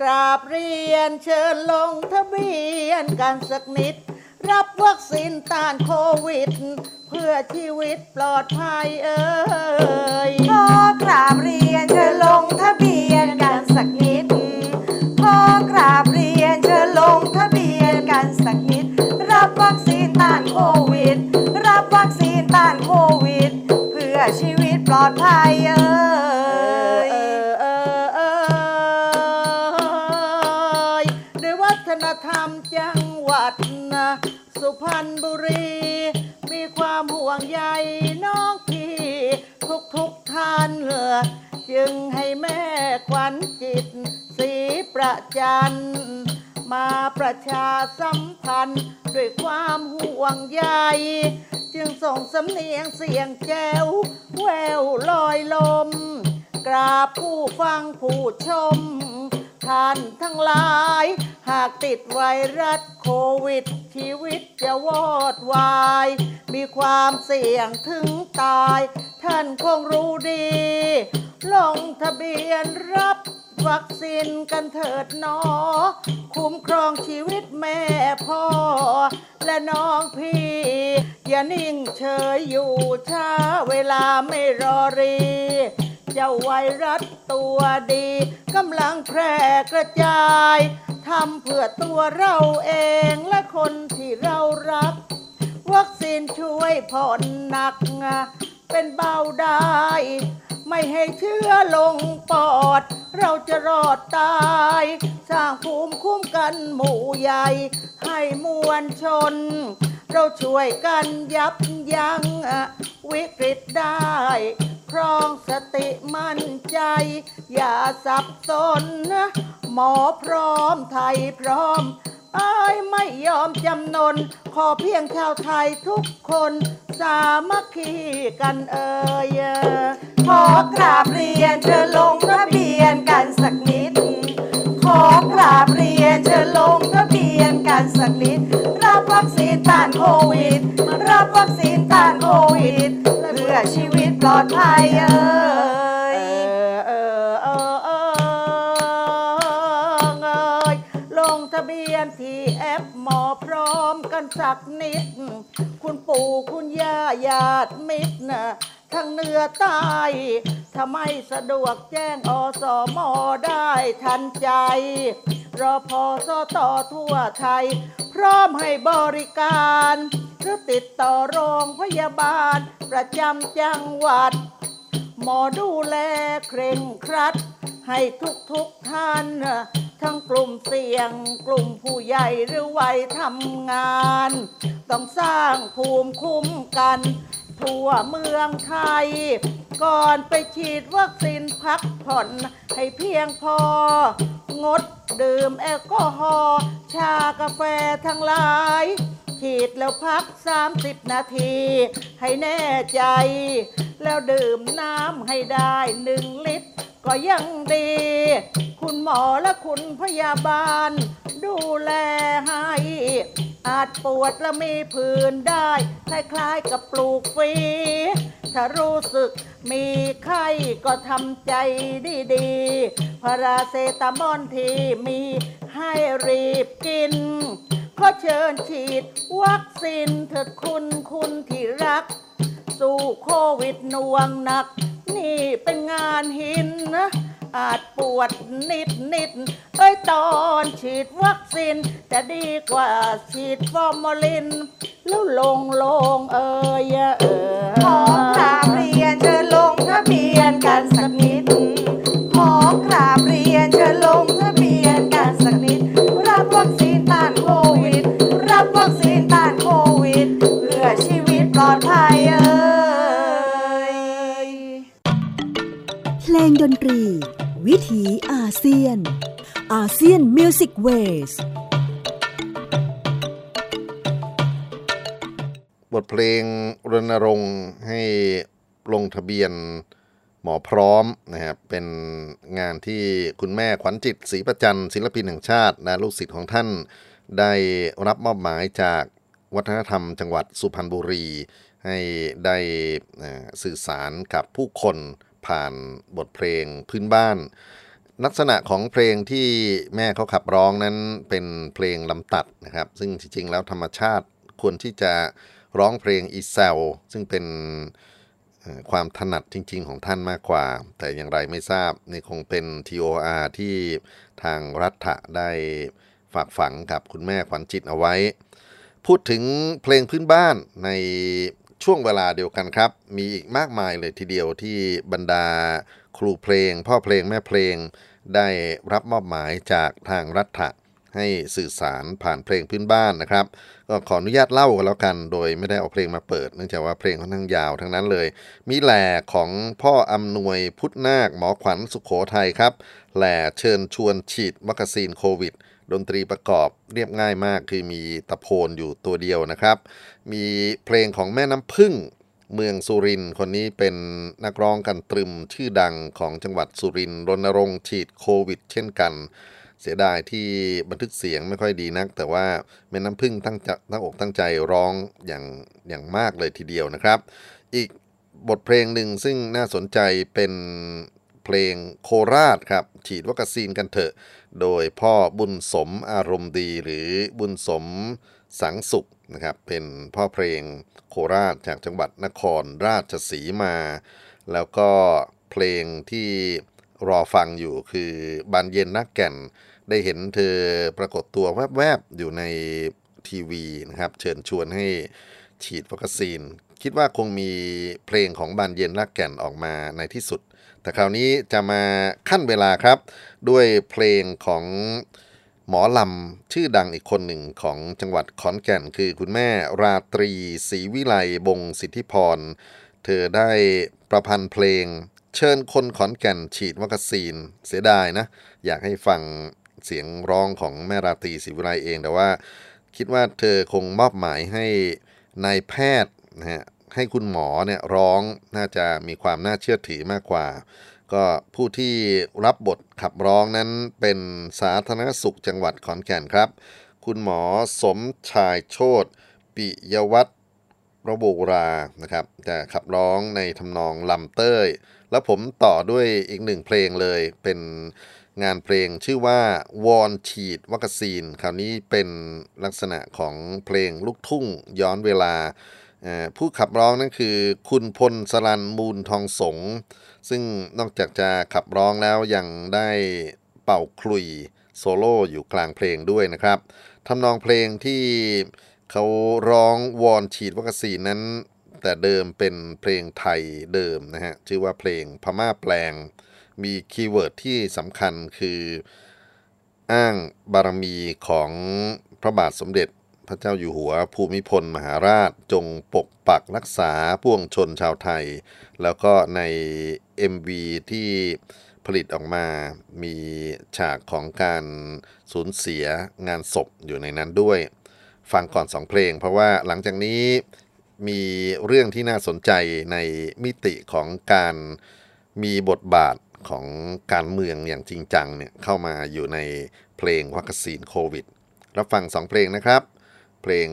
S7: กราบเรียนเชิญลงทะเบียนกันสักนิด รับวัคซีนต้านโควิด เพื่อชีวิตปลอดภัยเอ่ย
S8: ขอกราบเรียนเชิญลงทะเบียนกันสักนิดขอกราบเรียนเชิญลงทะเบียนกันสักนิด รับวัคซีนต้านโควิด รับวัคซีนต้านโควิด เพื่อชีวิตปลอดภัยเอ่ย
S7: นเออจึงให้แม่ขวัญจิต สีประจัน มาประชาสัมพันธ์ด้วยความห่วงใยจึงส่งสำเนียงเสียงแจ้วแววลอยลม กราบผู้ฟังผู้ชม ท่านทั้งหลาย หากติดไวรัสโควิด ชีวิตจะวอดวาย มีความเสี่ยงถึงตาย ท่านคงรู้ดี ลงทะเบียนรับวัคซีนกันเถิดหนอ คุ้มครองชีวิตแม่พ่อ และน้องพี่ อย่านิ่งเฉยอยู่ช้าเวลาไม่รอรี เจ้าไวรัสตัวดีกำลังแพร่กระจายทำเพื่อตัวเราเองและคนที่เรารัก วัคซีนช่วยผ่อนหนัก เป็นเบาได้ ไม่ให้เชื้อลงปอด เราจะรอดตาย สร้างภูมิคุ้มกันหมู่ใหญ่ ให้มวลชน เราช่วยกันยับยั้งวิกฤตได้ ครองสติมั่นใจ อย่าสับสน หมอพร้อมไทยพร้อมอายไม่ยอมจำนน ขอเพียงชาวไทยทุกคนสามัคคีกันเอ่ย
S8: ขอกราบเรียนเชิญลงทะเบียนกันสักนิด ขอกราบเรียนเชิญลงทะเบียนกันสักนิด รับวัคซีนต้านโควิด รับวัคซีนต้านโควิด เพื่อชีวิตปลอดภัยเอ่ย
S7: เออเออเออเอยลงทะเบียนที่แอปหมอพร้อมกันสักนิด คุณปู่คุณย่าญาติมิตรนะทั้งเหนือใต้ถ้าไม่สะดวกแจ้งอสมได้ทันใจ รอพอสต่อทั่วไทย พร้อมให้บริการ หรือติดต่อโรงพยาบาล ประจำจังหวัด หมอดูแลเคร่งครัด ให้ทุกทุกท่าน ทั้งกลุ่มเสี่ยง กลุ่มผู้ใหญ่หรือวัยทำงาน ต้องสร้างภูมิคุ้มกัน ทั่วเมืองไทย ก่อนไปฉีดวัคซีนพักผ่อนให้เพียงพอ งดดื่มแอลกอฮอล์ชากาแฟทั้งหลาย ฉีดแล้วพัก 30 นาที ให้แน่ใจ แล้วดื่มน้ำให้ได้หนึ่งลิตรก็ยังดี คุณหมอและคุณพยาบาล ดูแลให้ อาจปวดและมีผื่นได้ คล้ายๆกับปลูกฝีถ้ารู้สึกมีไข้ก็ทำใจดีๆพาราเซตามอลที่มีให้รีบกินขอเชิญฉีดวัคซีนเถิดคุณคุณที่รัก สู้โควิดหน่วงหนัก นี่เป็นงานหินนะ อาจปวดนิดนิดเอ้ยตอนฉีดวัคซีนจะดีกว่าฉีดฟอร์มอลิน แล้วลงลงเอ้ยเออ
S8: ขอกราบเรียนเชิญลงทะเบียนกันสักนิดขอกราบเรียนเชิญลงทะเบียนกันสักนิด รับวัคซีนต้านโควิด รับวัคซีนต้านโควิดเพื่อชีวิตปลอดภัยเอ่ย
S4: ลงดนตรี วิถีอาเซียน ASEAN Music Wayส
S2: บทเพลงรณรงค์ให้ลงทะเบียนหมอพร้อมนะครับเป็นงานที่คุณแม่ขวัญจิตศรีประจันศิลปินแห่งชาติและลูกศิษย์ของท่าน ได้รับมอบหมายจากวัฒนธรรมจังหวัดสุพรรณบุรี ให้ได้สื่อสารกับผู้คน ผ่านบทเพลงพื้นบ้าน ลักษณะของเพลงที่แม่เขาขับร้องนั้นเป็นเพลงลำตัดนะครับ ซึ่งจริงๆแล้วธรรมชาติควรที่จะร้องเพลงอีเซลซึ่งเป็นความถนัดจริง ๆ ของท่านมากกว่า แต่อย่างไรไม่ทราบนี่คงเป็น TOR ที่ทางรัฐะได้ฝากฝังกับคุณแม่ขวัญจิตเอาไว้ พูดถึงเพลงพื้นบ้านใน ช่วงเวลาเดียวกันครับ มีอีกมากมายเลยทีเดียวที่บรรดาครูเพลง พ่อเพลงแม่เพลง ได้รับมอบหมายจากทางรัฐะให้สื่อสารผ่านเพลงพื้นบ้านนะครับ ก็ขออนุญาตเล่ากันแล้วกัน โดยไม่ได้เอาเพลงมาเปิด เนื่องจากว่าเพลงค่อนข้างยาวทั้งนั้นเลย มีแหล่ของพ่ออำนวยพุทธนาคหมอขวัญสุขโขทัยครับแหล่เชิญชวนฉีดวัคซีนโควิด ดนตรีประกอบเรียบง่ายมากคือมีตะโพนอยู่ตัวเดียวนะครับ มีเพลงของแม่น้ำพึ่งเมืองสุรินคนนี้เป็นนักร้องกันตรึมชื่อดังของจังหวัดสุรินทร์รณรงค์ฉีดโควิด เช่นกัน เสียดายที่บันทึกเสียงไม่ค่อยดีนัก แต่ว่าแม่น้ำพึ่งตั้งจตั้งอกตั้งใจร้องอย่างอย่างมากเลยทีเดียวนะครับ อีกบทเพลงหนึ่งซึ่งน่าสนใจเป็น เพลงโคราชครับ ฉีดวัคซีนกันเถอะ โดยพ่อบุญสมอารมณ์ดีหรือบุญสมสังสุขนะครับ เป็นพ่อเพลงโคราชจากจังหวัดนครราชสีมา แล้วก็เพลงที่รอฟังอยู่คือบานเย็นนักแก่น ได้เห็นเธอปรากฏตัวแวบๆ อยู่ในทีวีนะครับ เชิญชวนให้ฉีดวัคซีน คิดว่าคงมีเพลงของบานเย็นนักแก่นออกมาในที่สุด แต่คราวนี้จะมาขั้นเวลาครับ ด้วยเพลงของหมอลำชื่อดังอีกคนหนึ่งของจังหวัดขอนแก่น คือคุณแม่ราตรีศรีวิไลบงสิทธิพร เธอได้ประพันธ์เพลง เชิญคนขอนแก่นฉีดวัคซีนเสียดายนะ อยากให้ฟังเสียงร้องของแม่ราตรีศรีวิไลเองแต่ว่า คิดว่าเธอคงมอบหมายให้นายแพทย์นะฮะ ให้คุณหมอเนี่ยร้องน่าจะมีความน่าเชื่อถือมากกว่า ก็ผู้ที่รับบทขับร้องนั้นเป็นสาธารณสุขจังหวัดขอนแก่นครับ คุณหมอสมชายโชตปิยวัฒน์ระโบรานะครับจะขับร้องในทำนองลำเต้ย แล้วผมต่อด้วยอีกหนึ่งเพลงเลย เป็นงานเพลงชื่อว่าวอนฉีดวัคซีน คราวนี้เป็นลักษณะของเพลงลูกทุ่งย้อนเวลา ผู้ขับร้องนั่นคือคุณพลสรันมูลทองสง ซึ่งนอกจากจะขับร้องแล้วยังได้เป่าขลุ่ยโซโล่อยู่กลางเพลงด้วยนะครับทำนองเพลงที่เขาร้องวอนฉีดวัคซีนนั้น แต่เดิมเป็นเพลงไทยเดิมนะฮะ ชื่อว่าเพลงพม่าแปลง มี keyword ที่สำคัญคือ อ้างบารมีของพระบาทสมเด็จ พระเจ้าอยู่หัวภูมิพลมหาราชจงปกปักรักษาพวงชนชาวไทย แล้วก็ใน MV ที่ผลิตออกมามีฉากของการสูญเสียงานศพอยู่ในนั้นด้วย ฟังก่อนสองเพลง เพราะว่าหลังจากนี้มีเรื่องที่น่าสนใจในมิติของการมีบทบาทของการเมืองอย่างจริงจังเนี่ยเข้ามาอยู่ในเพลงวัคซีนโควิด รับฟังสองเพลงนะครับ เพลง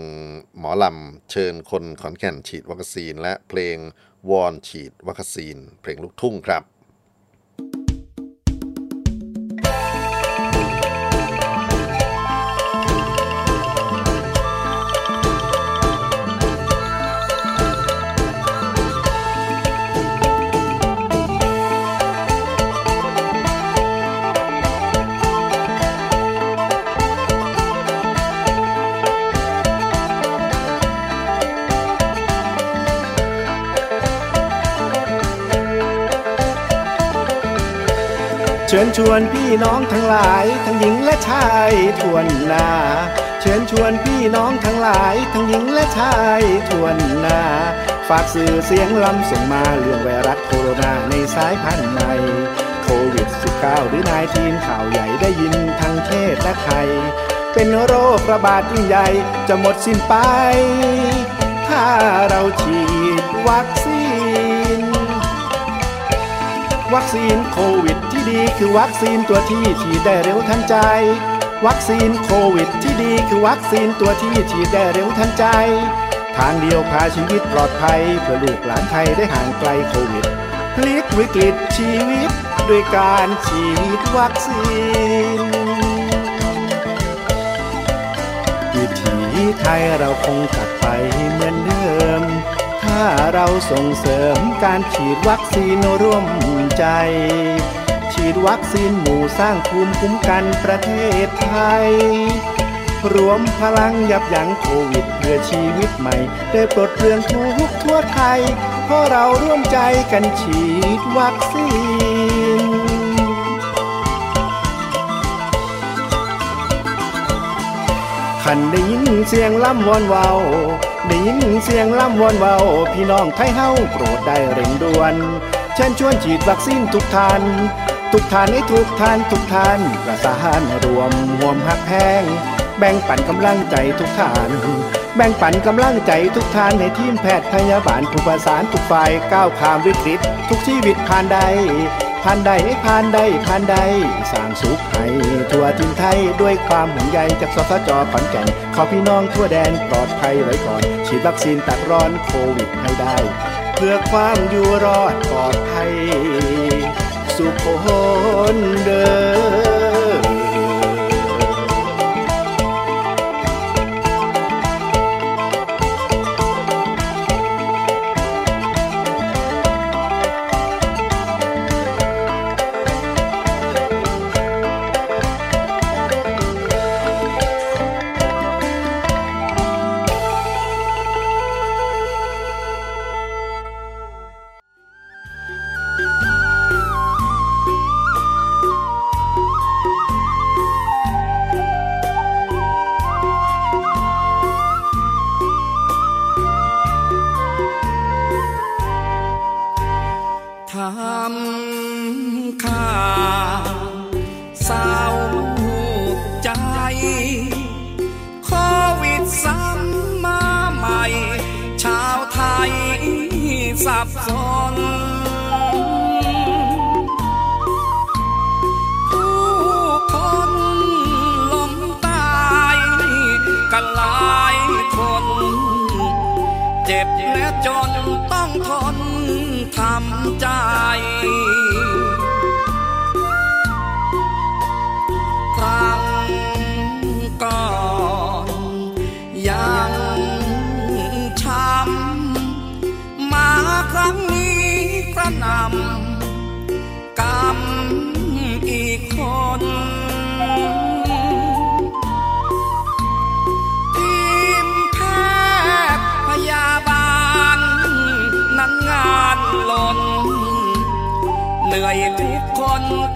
S2: หมอลำเชิญคนขอนแก่นฉีดวัคซีน และเพลงวอนฉีดวัคซีน เพลงลูกทุ่งครับ
S9: เชิญชวนพี่น้องทั้งหลาย ทั้งหญิงและชายทวนนาเชิญชวนพี่น้องทั้งหลาย ทั้งหญิงและชายทวนนาฝากสื่อเสียงลำส่งมาเรื่องไวรัสโคโรนาในสายพันธุ์ใหม่โควิด -19 หรือนายทีนข่าวใหญ่ได้ยินทั้งเทศและไทย เป็นโรคระบาดยิ่งใหญ่จะหมดสิ้นไป ถ้าเราฉีดวัคซีน วัคซีนโควิด ที่ดีคือวัคซีนตัวที่ฉีดได้เร็วทันใจ วัคซีนโควิดที่ดีคือวัคซีนตัวที่ฉีดได้เร็วทันใจ ทางเดียวพาชีวิตปลอดภัยเพื่อลูกหลานไทยได้ห่างไกลโควิดพลิกวิกฤตชีวิตด้วยการฉีดวัคซีนวิถีไทยเราคงกลับไปเหมือนเดิม ถ้าเราส่งเสริมการฉีดวัคซีนร่วมใจ ฉีดวัคซีนหมู่สร้างภูมิคุ้มกันประเทศไทย รวมพลังยับยั้งโควิดเพื่อชีวิตใหม่ ได้ปลดเปลื้องทุกทั่วไทย เพราะเราร่วมใจกันฉีดวัคซีนขันได้ยินเสียงล่ำวอนเวาได้ยินเสียงล่ำวอนเวาพี่น้องไทยเฮาโปรดได้เร่งด่วนเชิญชวนฉีดวัคซีนทุกท่าน ทุกท่านให้ทุกท่านทุกท่านประสานรวมห่วมหักแพงแบ่งปันกำลังใจทุกท่าน แบ่งปันกำลังใจทุกท่านให้ทีมแพทย์พยาบาลผู้ประสานทุกฝ่ายก้าวข้ามวิกฤต ทุกชีวิตผ่านได้ผ่านได้ผ่านได้ผ่านได้สร้างสุขให้ทั่วทินไทยด้วยความห่วงใยจากสสจขอนแก่นขอพี่น้องทั่วแดนปลอดภัยไว้ก่อนฉีดวัคซีนตัดร้อนโควิดให้ได้ เพื่อความอยู่รอดปลอดภัย สุขคนเดิม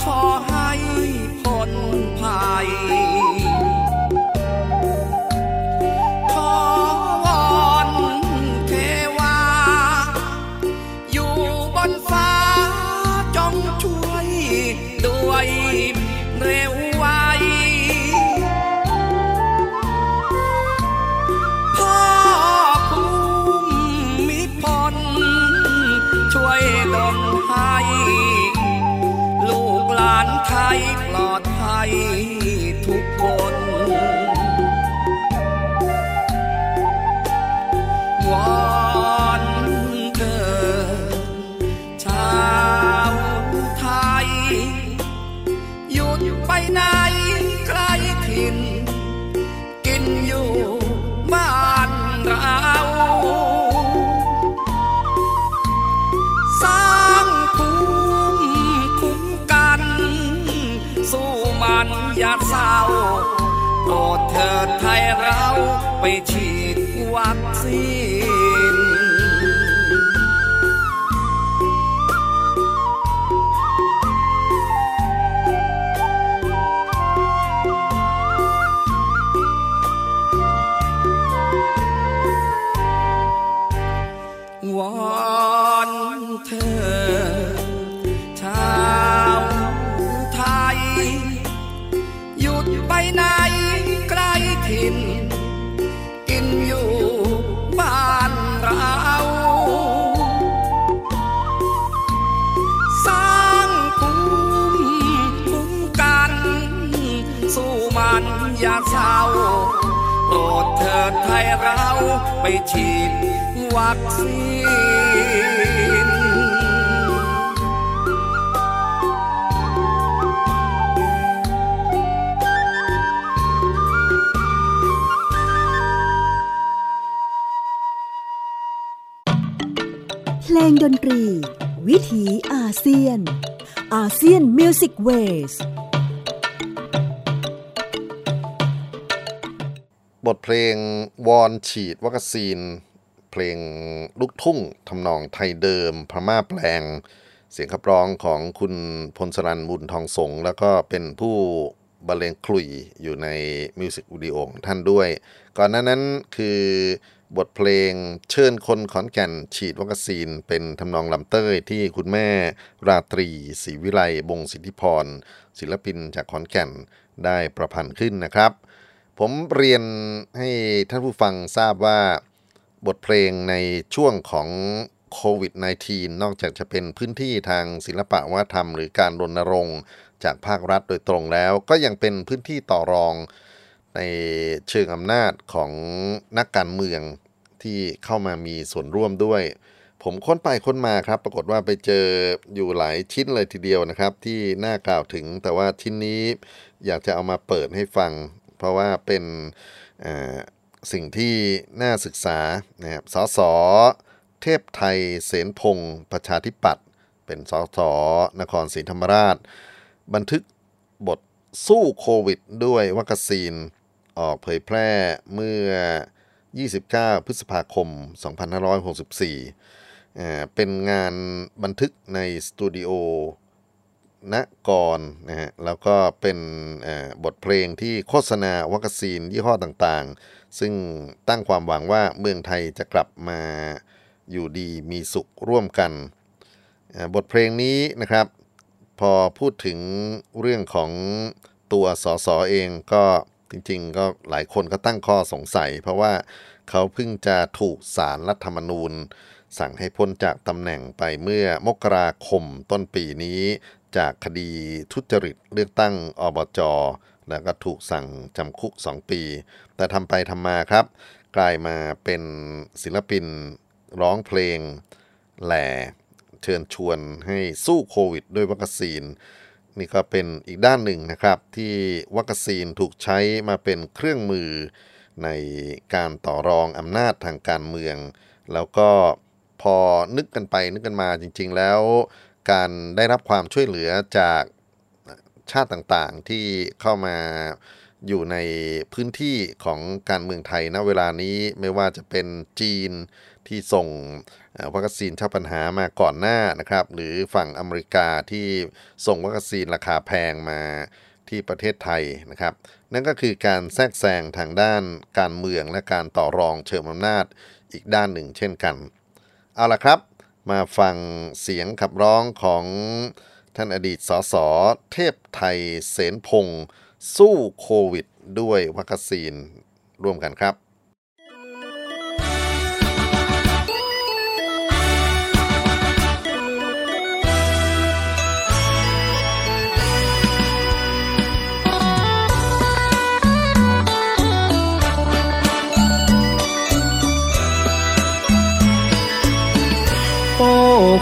S10: ค ฉีดวัคซีน ดเถิดไทยเราไปฉีดวัคซีน
S4: เพลงดนตรี วิถีอาเซียน ASEAN Music Ways
S2: บทเพลงวอนฉีดวัคซีน เพลงลูกทุ่งทำนองไทยเดิม พม่าแปลง เสียงขับร้องของคุณพลสรันบุญทองสง แล้วก็เป็นผู้บรรเลงคลุยอยู่ในมิวสิกวิดีโอของท่านด้วย ก่อนหน้านั้นคือบทเพลงเชิญคนขอนแก่นฉีดวัคซีน เป็นทำนองลำเต้ยที่คุณแม่ราตรีศรีวิไลบงสิทธิพร ศิลปินจากขอนแก่นได้ประพันธ์ขึ้นนะครับ ผมเรียนให้ท่านผู้ฟังทราบว่าบทเพลงในช่วงของโควิด -19 นอกจากจะเป็นพื้นที่ทางศิลปะวัฒนธรรม หรือการรณรงค์จากภาครัฐโดยตรงแล้ว ก็ยังเป็นพื้นที่ต่อรองในเชิงอำนาจของนักการเมืองที่เข้ามามีส่วนร่วมด้วย ผมค้นไปค้นมาครับ ปรากฏว่าไปเจออยู่หลายชิ้นเลยทีเดียวนะครับ ที่น่ากล่าวถึงแต่ว่าชิ้นนี้อยากจะเอามาเปิดให้ฟัง เพราะว่าเป็นสิ่งที่น่าศึกษานะครับสสเทพไทยเสนพงศ์ประชาธิปัตย์เป็นสสนครศรีธรรมราช บันทึกบทสู้โควิดด้วยวัคซีนออกเผยแพร่เมื่อ 29 พฤษภาคม 2564 เป็นงานบันทึกในสตูดิโอ ณกรนะฮะแล้วก็เป็นบทเพลงที่โฆษณาวัคซีนยี่ห้อต่างๆ ซึ่งตั้งความหวังว่าเมืองไทยจะกลับมาอยู่ดีมีสุขร่วมกัน บทเพลงนี้นะครับ พอพูดถึงเรื่องของตัวสอสอเองก็จริงๆ ก็หลายคนก็ตั้งข้อสงสัย เพราะว่าเขาเพิ่งจะถูกสารรัฐธรรมนูญสั่งให้พ้นจากตำแหน่งไปเมื่อมกราคมต้นปีนี้ จากคดีทุจริตเลือกตั้งอบจแล้วก็ถูกสั่งจำคุก 2 ปี แต่ทำไปทำมาครับ กลายมาเป็นศิลปินร้องเพลงแหล่เชิญชวนให้สู้โควิด ด้วยวัคซีน นี่ก็เป็นอีกด้านหนึ่งนะครับ ที่วัคซีนถูกใช้มาเป็นเครื่องมือในการต่อรองอำนาจทางการเมือง แล้วก็พอนึกกันไปนึกกันมาจริง ๆ แล้ว การได้รับความช่วยเหลือจากชาติต่างๆ ที่เข้ามาอยู่ในพื้นที่ของการเมืองไทยณเวลานี้ไม่ว่าจะเป็นจีนที่ส่งวัคซีนเช่าปัญหามาก่อนหน้านะครับ หรือฝั่งอเมริกาที่ส่งวัคซีนราคาแพงมาที่ประเทศไทยนะครับ นั่นก็คือการแทรกแซงทางด้านการเมืองและการต่อรองเชิงอำนาจอีกด้านหนึ่งเช่นกัน เอาละครับ มาฟังเสียงขับร้องของท่านอดีตสสเทพไทยเสนพงศ์สู้โควิด ด้วยวัคซีนร่วมกันครับ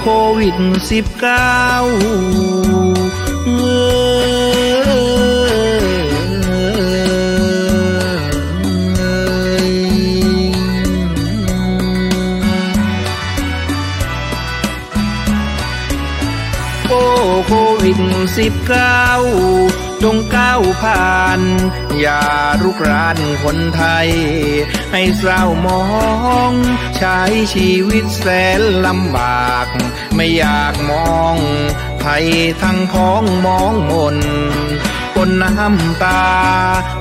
S11: โควิดสิบเก้าโควิดสิบเก้าจงก้าวผ่าน อย่ารุกรานคนไทย ให้เศร้ามอง ใช้ชีวิตแสนลำบาก ไม่อยากมองภัยทั้งพ้องมองมนคนน้ำตา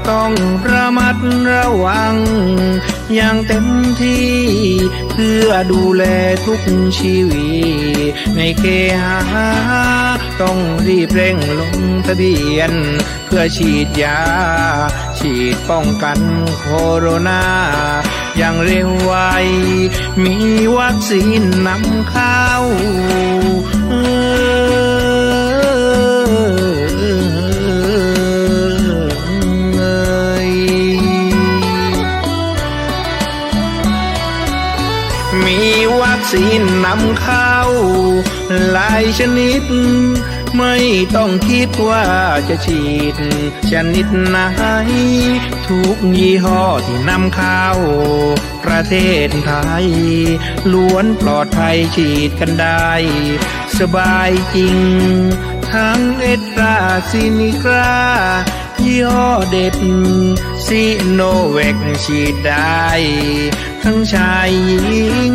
S11: ต้องระมัดระวัง อย่างเต็มที่ เพื่อดูแลทุกชีวิตในเคหาต้องรีบเร่งลงทะเบียน เพื่อฉีดยา ฉีดป้องกันโคโรนาอย่างเร็วไว มีวัคซีนนำเข้า ซีนนำเข้าหลายชนิด ไม่ต้องคิดว่าจะฉีด ชนิดไหนทุกยี่ห้อที่นำเข้า ประเทศไทย ล้วนปลอดภัยฉีดกันได้ สบายจริง ทั้งเอตราซินิกรายี่ห้อเด็ดซีโนเวกฉีดได้ ทั้งชายหญิง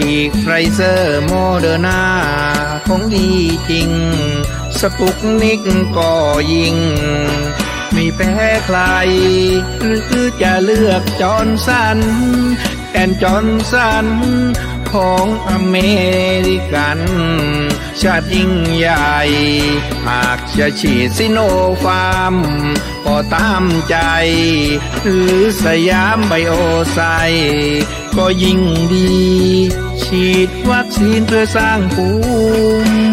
S11: อีกไฟเซอร์โมเดอร์นาของดีจริง สปุตนิกก็ยิง ไม่แพ้ใคร หรือจะเลือกจอห์นสัน แอนด์จอห์นสัน ของอเมริกัน ชาติยิ่งใหญ่ หากจะฉีดซิโนฟาร์มก็ตามใจ หรือสยามไบโอไซก็ยิ่งดี ฉีดวัคซีนเพื่อสร้างภูมิ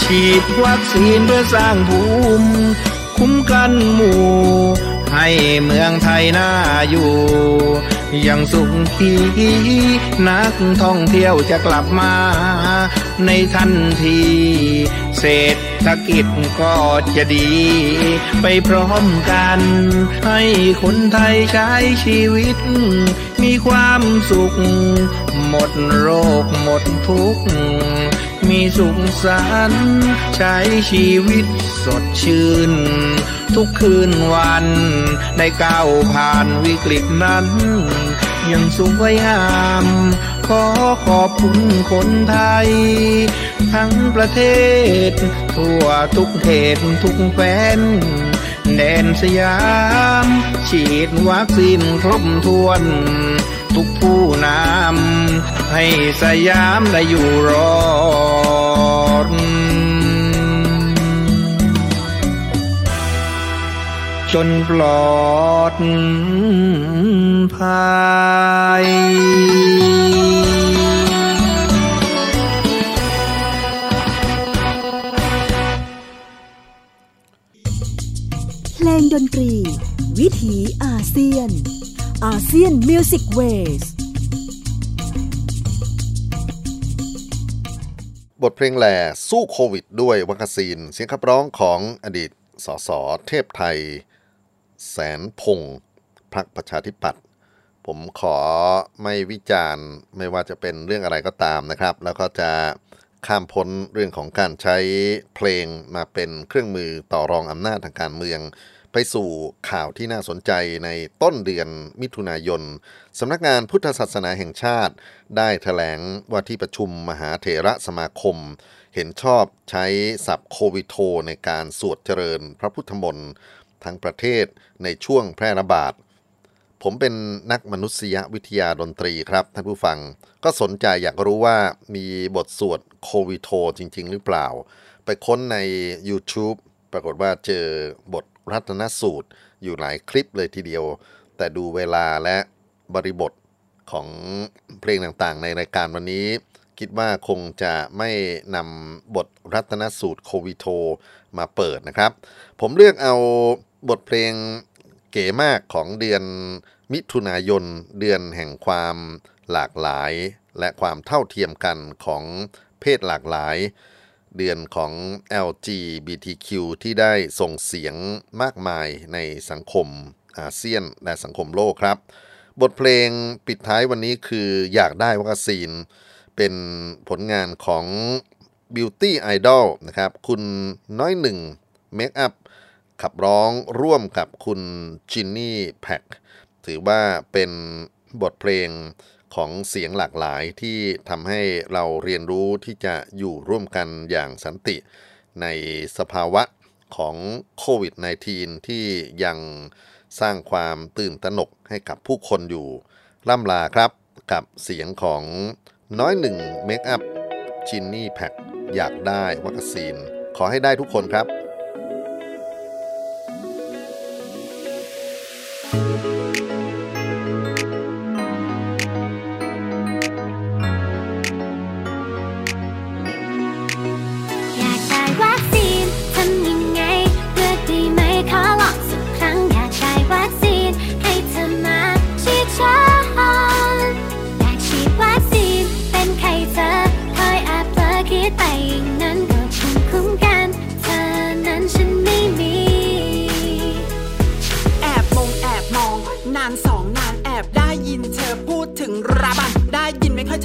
S11: ฉีดวัคซีนเพื่อสร้างภูมิ คุ้มกันหมู่ ให้เมืองไทยน่าอยู่ยังสุขี นักท่องเที่ยวจะกลับมาในทันที เศรษฐกิจก็จะดี ไปพร้อมกัน ให้คนไทยใช้ชีวิต มีความสุข หมดโรคหมดทุกข์มีสุขสันต์ใช้ชีวิตสดชื่น ทุกคืนวันได้ก้าวผ่านวิกฤตนั้น ยังสวยงาม ขอขอบคุณคนไทย ทั้งประเทศ ทั่วทุกเขตทุกแฟนแดนสยาม ฉีดวัคซีนครบถ้วน ทุกผู้นำให้สยามได้อยู่รอด จนปลอดภัย
S4: เพลงดนตรี วิถีอาเซียน ASEAN Music Ways
S2: บทเพลงแหล่สู้โควิดด้วยวัคซีน เสียงขับร้องของอดีตสสเทพไท เสนพงศ์พรรคประชาธิปัตย์ผมขอไม่วิจารณ์ไม่ว่าจะเป็นเรื่องอะไรก็ตามนะครับ แล้วก็จะข้ามพ้นเรื่องของการใช้เพลงมาเป็นเครื่องมือต่อรองอำนาจทางการเมือง ไปสู่ข่าวที่น่าสนใจในต้นเดือนมิถุนายนสำนักงานพุทธศาสนาแห่งชาติ ได้ถแถลงว่าที่ประชุมมหาเถระสมาคม เห็นชอบใช้ศัพท์โควิโทในการสวดเจริญพระพุทธมนต์ ทั้งประเทศในช่วงแพร่ระบาด ผมเป็นนักมนุษยวิทยาดนตรีครับท่านผู้ฟัง ก็สนใจอยากรู้ว่ามีบทสวดโควิโทจริง ๆ หรือเปล่า ไปค้นใน YouTube ปรากฏว่าเจอบทรัตนสูตรอยู่หลายคลิปเลยทีเดียว แต่ดูเวลาและบริบทของเพลงต่างๆ ในรายการวันนี้ คิดว่าคงจะไม่นำบทรัตนสูตรโควิโทมาเปิดนะครับ ผมเลือกเอา บทเพลงเก๋มากของเดือนมิถุนายนเดือนแห่งความหลากหลาย และความเท่าเทียมกันของเพศหลากหลาย เดือนของ LGBTQ ที่ได้ส่งเสียงมากมายในสังคมอาเซียนและสังคมโลกครับ บทเพลงปิดท้ายวันนี้คืออยากได้วัคซีน เป็นผลงานของ Beauty Idol นะครับ คุณน้อยหนึ่งเมคอัพ ขับร้องร่วมกับคุณจินนี่แพ็กถือว่าเป็นบทเพลงของเสียงหลากหลายที่ทำให้เราเรียนรู้ที่จะอยู่ร่วมกันอย่างสันติในสภาวะของโควิด -19 ที่ยังสร้างความตื่นตระหนกให้กับผู้คนอยู่ ล่ำลาครับกับเสียงของน้อยหนึ่งเมคอัพจินนี่แพ็กอยากได้วัคซีน ขอให้ได้ทุกคนครับ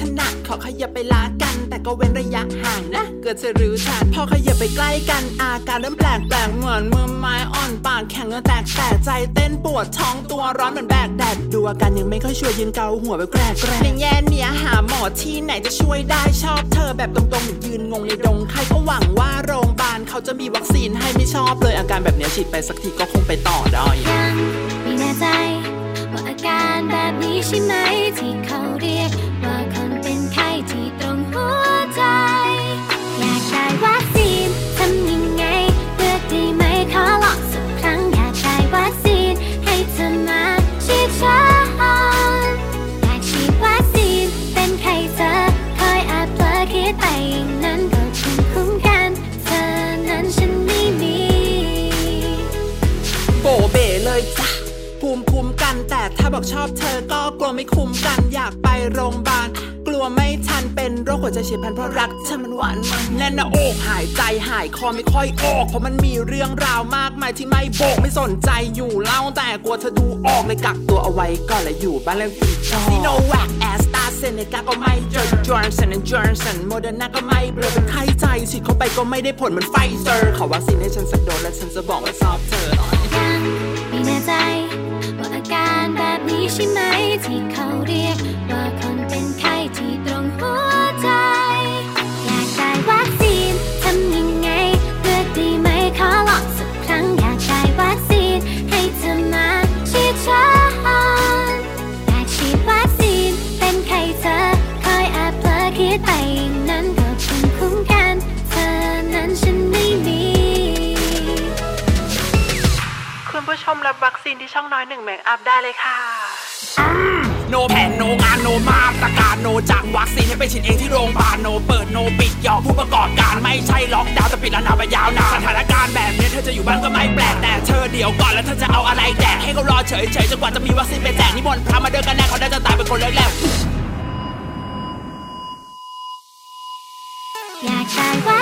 S12: ถึงระบาดได้ยินไม่ค่อยถนัดขอขยับไปลากัน แต่ก็เว้นระยะห่างนะเกิดจะรู้ทันพอขยับไปใกล้กันอาการเริ่มแปลกแปลกเหมือนมือไม้อ่อนปากแข็งเงินแตกแต่ใจเต้นปวดท้องตัวร้อนเหมือนแบกแดดดูอาการยังไม่ค่อยช่วยยืนเกาหัวแบบแกรกแกรกในแง่เนี้ยหาหมอที่ไหนจะช่วยได้ชอบเธอแบบตรงๆยืนงงในดงใครก็หวังว่าโรงพยาบาลเขาจะมีวัคซีนให้ไม่ชอบเลยอาการแบบเนี้ยฉีดไปสักทีก็คงไปต่อได้
S13: ยังไม่แน่ใจว่าอาการแบบนี้ใช่ไหมที่เขาเรียก ว
S12: บอกชอบเธอก็กลัวไม่คุ้มกันอยากไปโรงพยาบาลกลัวไม่ทันเป็นโรคหัวใจเฉียบพลันเพราะรักเธอมันหวานมันแน่นหน้าอกหายใจหายคอไม่ค่อยออกเพราะมันมีเรื่องราวมากมายที่ไม่บอกไม่สนใจอยู่เล่าแต่กลัวเธอดูออกเลยกักตัวเอาไว้ก่อนและอยู่บ้านแล้วติดจอซิโนแวคแอสตราเซเนกาก็ไม่เจอจอห์นสันจอห์นสันโมเดอร์นาก็ไม่เบลอเป็นไข้ใจฉีดเข้าไปก็ไม่ได้ผลเหมือนไฟเซอร์ขอวัคซีนให้ฉันสักโดสและฉันจะบอกว่าชอบเธอ
S13: ไม่แน่ใจ การแบบนี้ มรับ
S12: วัคซีนที่ช่องน้อยหนึ่งเมคอัพได้เลยค่ะ โนแผนโนงานโนมาตรการโนจากวัคซีนให้ไปฉีดเองที่โรงพยาบาลโนเปิดโนปิดยอมผู้ประกอบการไม่ใช่ล็อกดาวน์แต่ปิดแล้วนานไปยาวนานสถานการณ์แบบนี้เธอจะอยู่บ้านก็ไม่แปลกแต่เธอเดี๋ยวก่อนแล้วเธอจะเอาอะไรแดกให้เขารอเฉยๆจนกว่าจะมีวัคซีนไปแจกนิมนต์พระมาเดินกันแน่เขาได้จะตายเป็นคนแรกๆ
S13: อยากได้วั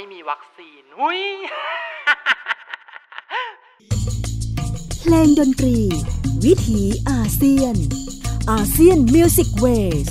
S12: ไม่มีวัคซีนหุย
S4: เพลงดนตรี วิถีอาเซียน อาเซียนมิวสิกเวส